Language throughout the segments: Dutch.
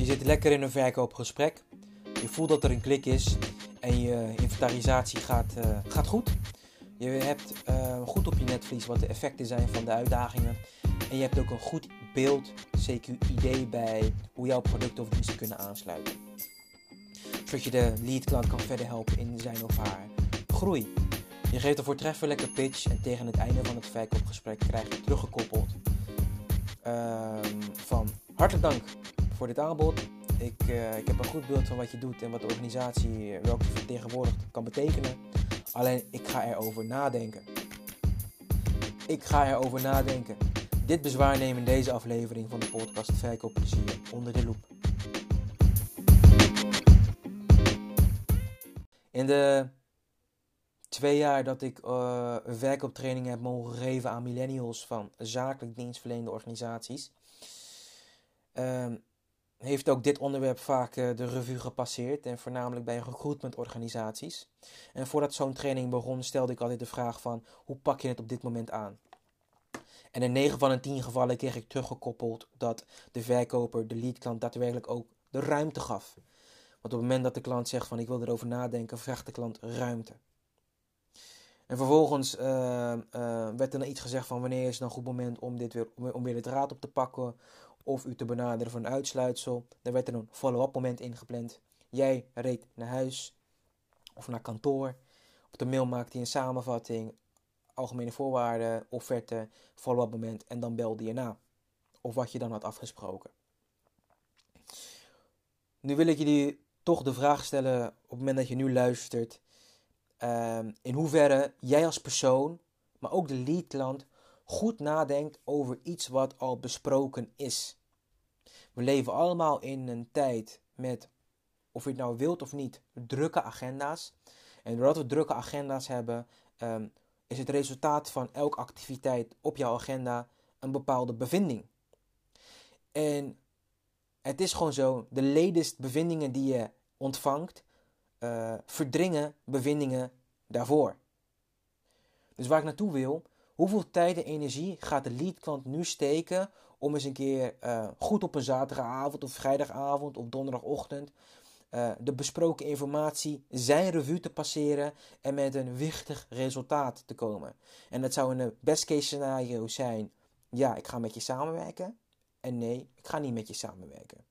Je zit lekker in een verkoopgesprek. Je voelt dat er een klik is en je inventarisatie gaat, uh, gaat goed. Je hebt uh, goed op je netvlies wat de effecten zijn van de uitdagingen. En je hebt ook een goed beeld, CQ idee bij hoe jouw producten of diensten kunnen aansluiten. Zodat je de lead klant kan verder helpen in zijn of haar groei. Je geeft een voortreffelijke pitch en tegen het einde van het verkoopgesprek krijg je teruggekoppeld uh, van hartelijk dank voor dit aanbod. Ik, uh, ik heb een goed beeld van wat je doet en wat de organisatie, eh, welke vertegenwoordigt, kan betekenen. Alleen ik ga erover nadenken. Ik ga erover nadenken. Dit bezwaar nemen in deze aflevering van de podcast Verkoopplezier onder de loep. In de twee jaar dat ik uh, een verkooptraining heb mogen geven aan millennials van zakelijk dienstverlenende organisaties, uh, heeft ook dit onderwerp vaak uh, de revue gepasseerd en voornamelijk bij recruitmentorganisaties. En voordat zo'n training begon stelde ik altijd de vraag van hoe pak je het op dit moment aan? En in 9 van de 10 gevallen kreeg ik teruggekoppeld dat de verkoper, de leadklant, daadwerkelijk ook de ruimte gaf. Want op het moment dat de klant zegt van ik wil erover nadenken, vraagt de klant ruimte. En vervolgens uh, uh, werd er dan iets gezegd van wanneer is het een goed moment om, dit weer, om weer de draad op te pakken of u te benaderen voor een uitsluitsel. Er werd er een follow-up moment ingepland. Jij reed naar huis of naar kantoor. Op de mail maakte hij een samenvatting, algemene voorwaarden, offerte, follow-up moment en dan belde je na. Of wat je dan had afgesproken. Nu wil ik jullie toch de vraag stellen op het moment dat je nu luistert. Um, in hoeverre jij als persoon, maar ook de leadklant, goed nadenkt over iets wat al besproken is. We leven allemaal in een tijd met, of je het nou wilt of niet, drukke agenda's. En doordat we drukke agenda's hebben, um, is het resultaat van elke activiteit op jouw agenda een bepaalde bevinding. En het is gewoon zo, de latest bevindingen die je ontvangt, uh, verdringen bevindingen daarvoor. Dus waar ik naartoe wil, hoeveel tijd en energie gaat de leadklant nu steken om eens een keer uh, goed op een zaterdagavond of vrijdagavond of donderdagochtend uh, de besproken informatie zijn revue te passeren en met een wichtig resultaat te komen. En dat zou een best case scenario zijn: ja, ik ga met je samenwerken. En nee, ik ga niet met je samenwerken.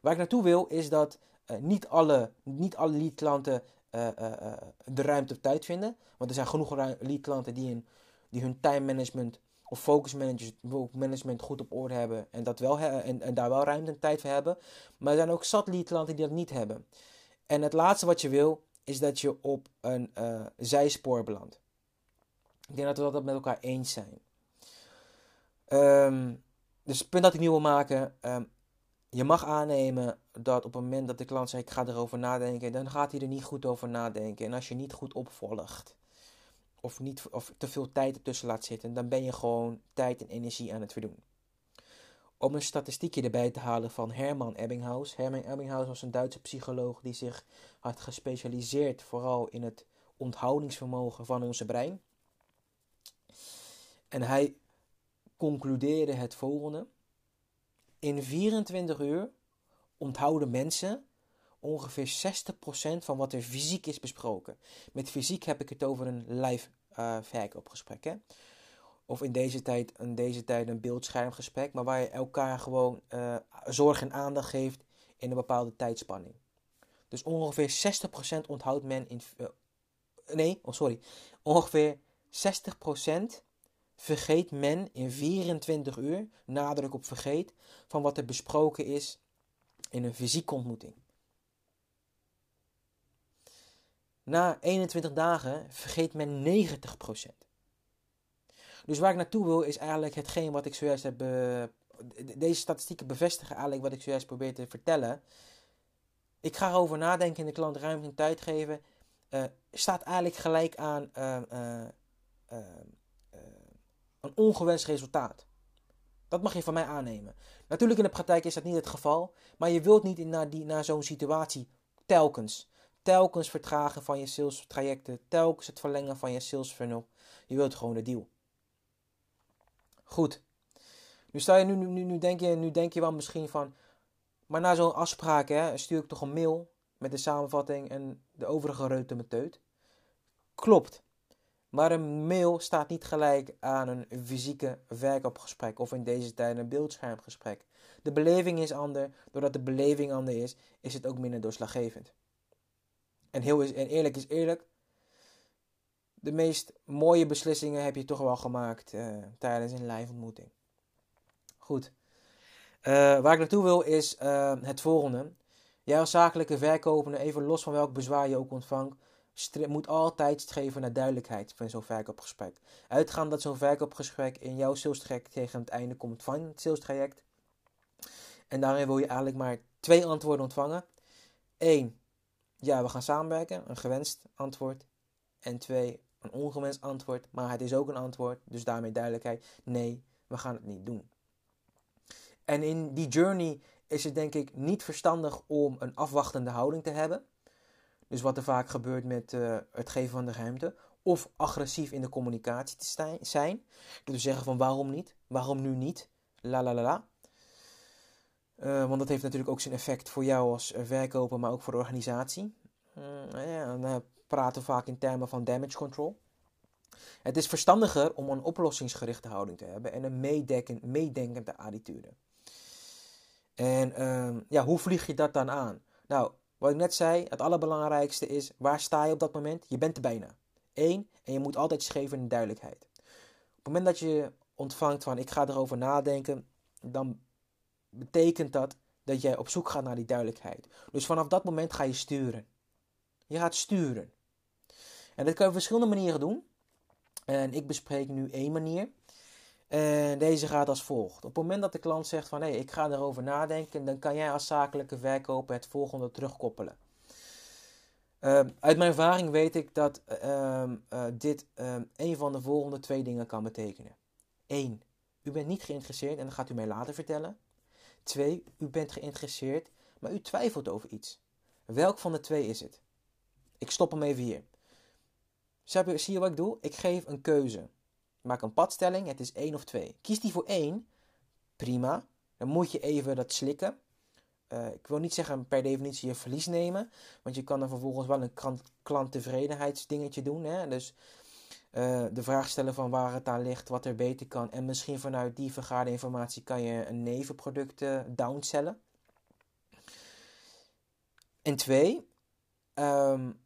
Waar ik naartoe wil is dat uh, niet alle, niet alle lead-klanten uh, de ruimte of tijd vinden. Want er zijn genoeg lead-klanten die, die hun time management of focus management goed op orde hebben en, dat wel en, en daar wel ruimte en tijd voor hebben. Maar er zijn ook zat die dat niet hebben. En het laatste wat je wil is dat je op een uh, zijspoor belandt. Ik denk dat we dat met elkaar eens zijn. Um, dus het punt dat ik nu wil maken. Um, je mag aannemen dat op het moment dat de klant zegt: Ik ga erover nadenken, dan gaat hij er niet goed over nadenken. En als je niet goed opvolgt, of, niet, of te veel tijd ertussen laat zitten, dan ben je gewoon tijd en energie aan het verdoen. Om een statistiekje erbij te halen van Herman Ebbinghaus. Herman Ebbinghaus was een Duitse psycholoog die zich had gespecialiseerd vooral in het onthoudingsvermogen van onze brein. En hij concludeerde het volgende. In 24 uur onthouden mensen ongeveer 60% van wat er fysiek is besproken. Met fysiek heb ik het over een live uh, verkoopgesprek. Hè? Of in deze, tijd, in deze tijd een beeldschermgesprek, maar waar je elkaar gewoon uh, zorg en aandacht geeft in een bepaalde tijdspanning. Dus ongeveer 60% onthoudt men in. Uh, nee, oh sorry. Ongeveer 60% vergeet men in 24 uur, nadruk op vergeet, van wat er besproken is in een fysieke ontmoeting. Na 21 dagen vergeet men 90%. Dus waar ik naartoe wil is eigenlijk hetgeen wat ik zojuist heb. Uh, deze statistieken bevestigen eigenlijk wat ik zojuist probeer te vertellen. Ik ga erover nadenken en de klant ruimte en tijd geven. Uh, staat eigenlijk gelijk aan uh, een ongewenst resultaat. Dat mag je van mij aannemen. Natuurlijk in de praktijk is dat niet het geval, maar je wilt niet naar, die, naar zo'n situatie telkens telkens vertragen van je sales trajecten, telkens het verlengen van je sales funnel. Je wilt gewoon de deal. Goed. Nu, sta je, nu, nu, nu, denk je, nu denk je wel misschien van, Maar na zo'n afspraak hè, stuur ik toch een mail met de samenvatting en de overige reuten met teut. Klopt. Maar een mail staat niet gelijk aan een fysieke verkoopgesprek of in deze tijd een beeldschermgesprek. De beleving is anders. Doordat de beleving anders is, is het ook minder doorslaggevend. En, heel is, en eerlijk is eerlijk, de meest mooie beslissingen heb je toch wel gemaakt uh, tijdens een live ontmoeting. Goed. Uh, waar ik naartoe wil is uh, het volgende. Als zakelijke verkopende, even los van welk bezwaar je ook ontvangt, moet altijd streven naar duidelijkheid van zo'n verkoopgesprek. Uitgaan dat zo'n verkoopgesprek in jouw sales traject tegen het einde komt van het sales traject. En daarin wil je eigenlijk maar twee antwoorden ontvangen. Eén, ja, we gaan samenwerken, een gewenst antwoord. En twee, een ongewenst antwoord, maar het is ook een antwoord, dus daarmee duidelijkheid. Nee, we gaan het niet doen. En in die journey is het denk ik niet verstandig om een afwachtende houding te hebben. Dus wat er vaak gebeurt met uh, het geven van de ruimte. Of agressief in de communicatie te zijn. Dus zeggen van waarom niet? Waarom nu niet? La la la la. Uh, want dat heeft natuurlijk ook zijn effect voor jou als verkoper, maar ook voor de organisatie. Uh, ja, dan praten we vaak in termen van damage control. Het is verstandiger om een oplossingsgerichte houding te hebben en een meedenkend, meedenkende attitude. En uh, ja, hoe vlieg je dat dan aan? Nou, wat ik net zei, het allerbelangrijkste is, waar sta je op dat moment? Je bent er bijna. Eén, en je moet altijd schreven in duidelijkheid. Op het moment dat je ontvangt van, ik ga erover nadenken, dan betekent dat dat jij op zoek gaat naar die duidelijkheid. Dus vanaf dat moment ga je sturen. Je gaat sturen. En dat kan je op verschillende manieren doen. En ik bespreek nu één manier. En deze gaat als volgt. Op het moment dat de klant zegt van hé, ik ga erover nadenken, dan kan jij als zakelijke verkoper het volgende terugkoppelen. Uh, uit mijn ervaring weet ik dat uh, uh, dit ehm, een van de volgende twee dingen kan betekenen. 1. U bent niet geïnteresseerd en dat gaat u mij later vertellen. 2. U bent geïnteresseerd, maar u twijfelt over iets. Welk van de twee is het? Ik stop hem even hier. Zie je wat ik doe? Ik geef een keuze. Maak een padstelling, het is 1 of 2. Kies die voor 1, prima. Dan moet je even dat slikken. Uh, ik wil niet zeggen per definitie je verlies nemen, want je kan er vervolgens wel een klanttevredenheidsdingetje doen. Hè? Dus uh, de vraag stellen van waar het aan ligt, wat er beter kan. En misschien vanuit die vergaarde informatie kan je een nevenproduct uh. En twee, um,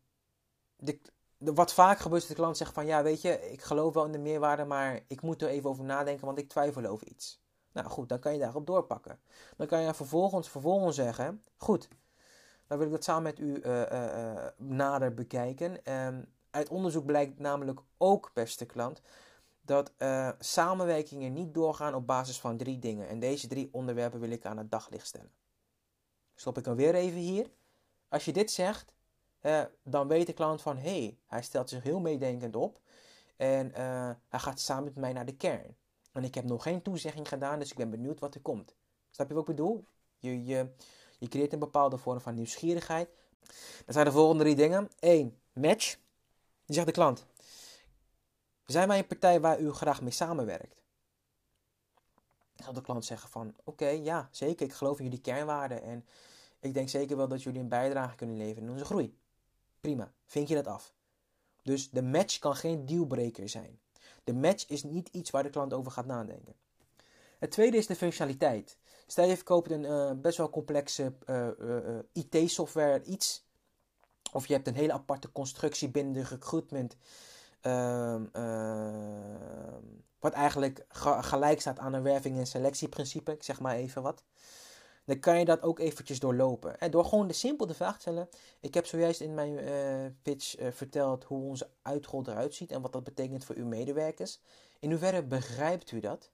de, wat vaak gebeurt is dat de klant zegt van ja, weet je, ik geloof wel in de meerwaarde, maar ik moet er even over nadenken, want ik twijfel over iets. Nou goed, dan kan je daarop doorpakken. Dan kan je vervolgens, vervolgens zeggen, goed, dan wil ik dat samen met u uh, nader bekijken. Um, uit onderzoek blijkt namelijk ook, beste klant, dat uh, samenwerkingen niet doorgaan op basis van drie dingen. En deze drie onderwerpen wil ik aan het daglicht stellen. Stop ik dan weer even hier. Als je dit zegt, dan weet de klant van hé, hey, hij stelt zich heel meedenkend op en uh, hij gaat samen met mij naar de kern. En ik heb nog geen toezegging gedaan, dus ik ben benieuwd wat er komt. Snap je wat ik bedoel? Je, je, je creëert een bepaalde vorm van nieuwsgierigheid. Dan zijn de volgende drie dingen. 1. Match. Die zegt de klant. Zijn wij een partij waar u graag mee samenwerkt? Dan zal de klant zeggen van, oké, ja, zeker. Ik geloof in jullie kernwaarden. En ik denk zeker wel dat jullie een bijdrage kunnen leveren in onze groei. Prima, vink je dat af. Dus de match kan geen dealbreaker zijn. De match is niet iets waar de klant over gaat nadenken. Het tweede is de functionaliteit. Stel je verkoopt een uh, best wel complexe uh, uh, IT-software iets. Of je hebt een hele aparte constructie binnen de recruitment. Ehm, ehm, wat eigenlijk gelijk staat aan een werving- en selectieprincipe. Ik zeg maar even wat dan kan je dat ook eventjes doorlopen. En door gewoon de simpel de vraag te stellen. Ik heb zojuist in mijn uh, pitch uh, verteld hoe onze uitrol eruit ziet en wat dat betekent voor uw medewerkers. In hoeverre begrijpt u dat?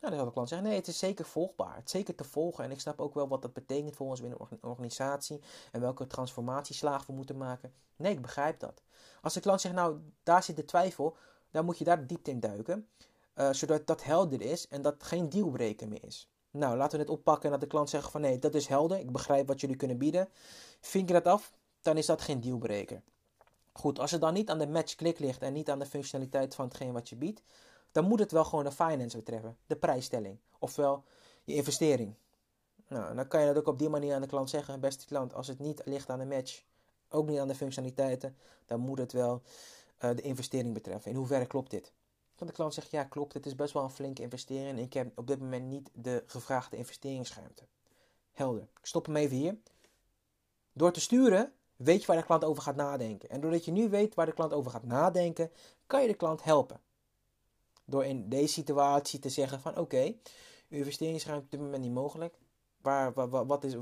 Nou, dan zal de klant zeggen, nee, het is zeker volgbaar. Het is zeker te volgen. En ik snap ook wel wat dat betekent voor ons binnen een organisatie. En welke transformatieslagen we moeten maken. Nee, ik begrijp dat. Als de klant zegt, nou, daar zit de twijfel. Dan moet je daar diepte in duiken. Uh, zodat dat helder is en dat geen dealbreaker meer is. Nou, laten we het oppakken en dat de klant zegt van nee, dat is helder. Ik begrijp wat jullie kunnen bieden. Vink je dat af, dan is dat geen dealbreaker. Goed, als het dan niet aan de match klik ligt en niet aan de functionaliteit van hetgeen wat je biedt, dan moet het wel gewoon de finance betreffen, de prijsstelling, ofwel je investering. Nou, dan kan je dat ook op die manier aan de klant zeggen. Beste klant, als het niet ligt aan de match, ook niet aan de functionaliteiten, dan moet het wel uh, de investering betreffen. In hoeverre klopt dit? Want de klant zegt, ja klopt, het is best wel een flinke investering. En ik heb op dit moment niet de gevraagde investeringsruimte. Helder. Ik stop hem even hier. Door te sturen weet je waar de klant over gaat nadenken. En doordat je nu weet waar de klant over gaat nadenken, kan je de klant helpen. Door in deze situatie te zeggen van oké, uw investeringsruimte op dit moment niet mogelijk. Waar, wat, is,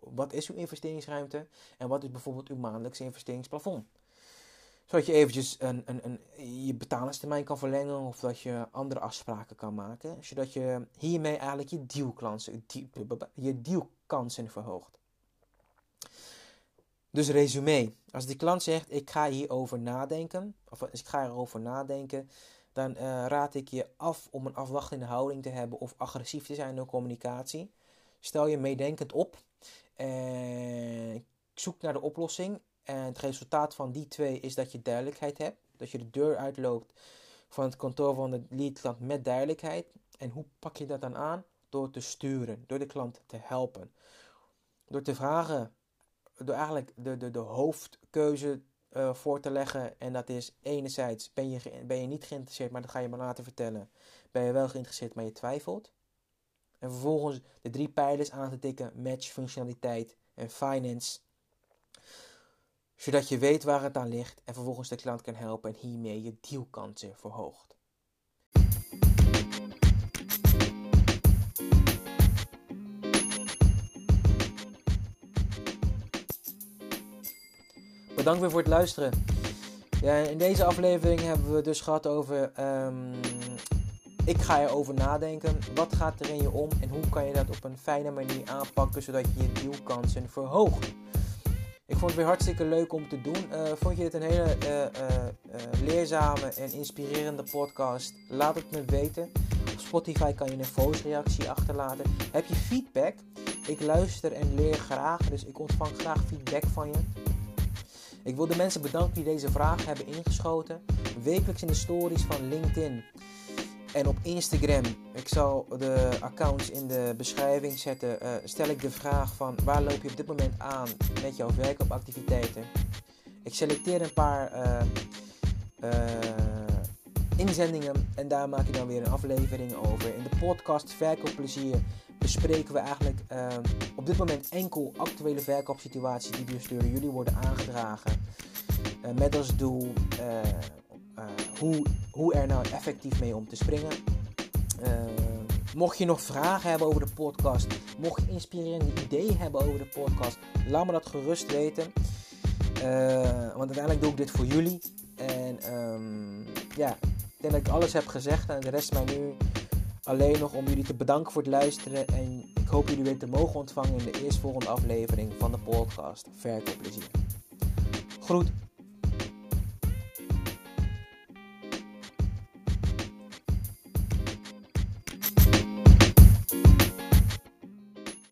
wat is uw investeringsruimte en wat is bijvoorbeeld uw maandelijkse investeringsplafond? Zodat je eventjes een, een, een, je betalingstermijn kan verlengen of dat je andere afspraken kan maken. Zodat je hiermee eigenlijk je dealkansen, je dealkansen verhoogt. Dus resume. Als die klant zegt, ik ga hierover nadenken, of ik ga erover nadenken, dan uh, raad ik je af om een afwachtende houding te hebben of agressief te zijn de communicatie. Stel je meedenkend op en zoek naar de oplossing. En het resultaat van die twee is dat je duidelijkheid hebt. Dat je de deur uitloopt van het kantoor van de lead klant met duidelijkheid. En hoe pak je dat dan aan? Door te sturen, door de klant te helpen. Door te vragen, door eigenlijk de, de, de hoofdkeuze uh, voor te leggen. En dat is enerzijds ben je, ben je niet geïnteresseerd, maar dat ga je me later vertellen. Ben je wel geïnteresseerd, maar je twijfelt. En vervolgens de drie pijlers aan te tikken: match, functionaliteit en finance. Zodat je weet waar het aan ligt en vervolgens de klant kan helpen en hiermee je dealkansen verhoogt. Bedankt weer voor het luisteren. Ja, in deze aflevering hebben we dus gehad over um, ik ga erover nadenken. Wat gaat er in je om en hoe kan je dat op een fijne manier aanpakken zodat je je dealkansen verhoogt? Ik vond het weer hartstikke leuk om te doen. Uh, vond je het een hele uh, uh, leerzame en inspirerende podcast? Laat het me weten. Op Spotify kan je een voice reactie achterlaten. Heb je feedback? Ik luister en leer graag, dus ik ontvang graag feedback van je. Ik wil de mensen bedanken die deze vraag hebben ingeschoten. Wekelijks in de stories van LinkedIn en op Instagram, ik zal de accounts in de beschrijving zetten, uh, stel ik de vraag van waar loop je op dit moment aan met jouw verkoopactiviteiten. Ik selecteer een paar uh, uh, inzendingen en daar maak ik dan weer een aflevering over. In de podcast Verkoopplezier bespreken we eigenlijk op dit moment enkel actuele verkoopsituaties die dus door jullie worden aangedragen. met als doel uh, hoe, hoe er nou effectief mee om te springen. Uh, mocht je nog vragen hebben over de podcast, mocht je inspirerende ideeën hebben over de podcast, laat me dat gerust weten. Uh, want uiteindelijk doe ik dit voor jullie. En ja, ik denk dat ik alles heb gezegd en de rest mij nu alleen nog om jullie te bedanken voor het luisteren. En ik hoop jullie weer te mogen ontvangen in de eerstvolgende aflevering van de podcast Verkoopplezier. Groet!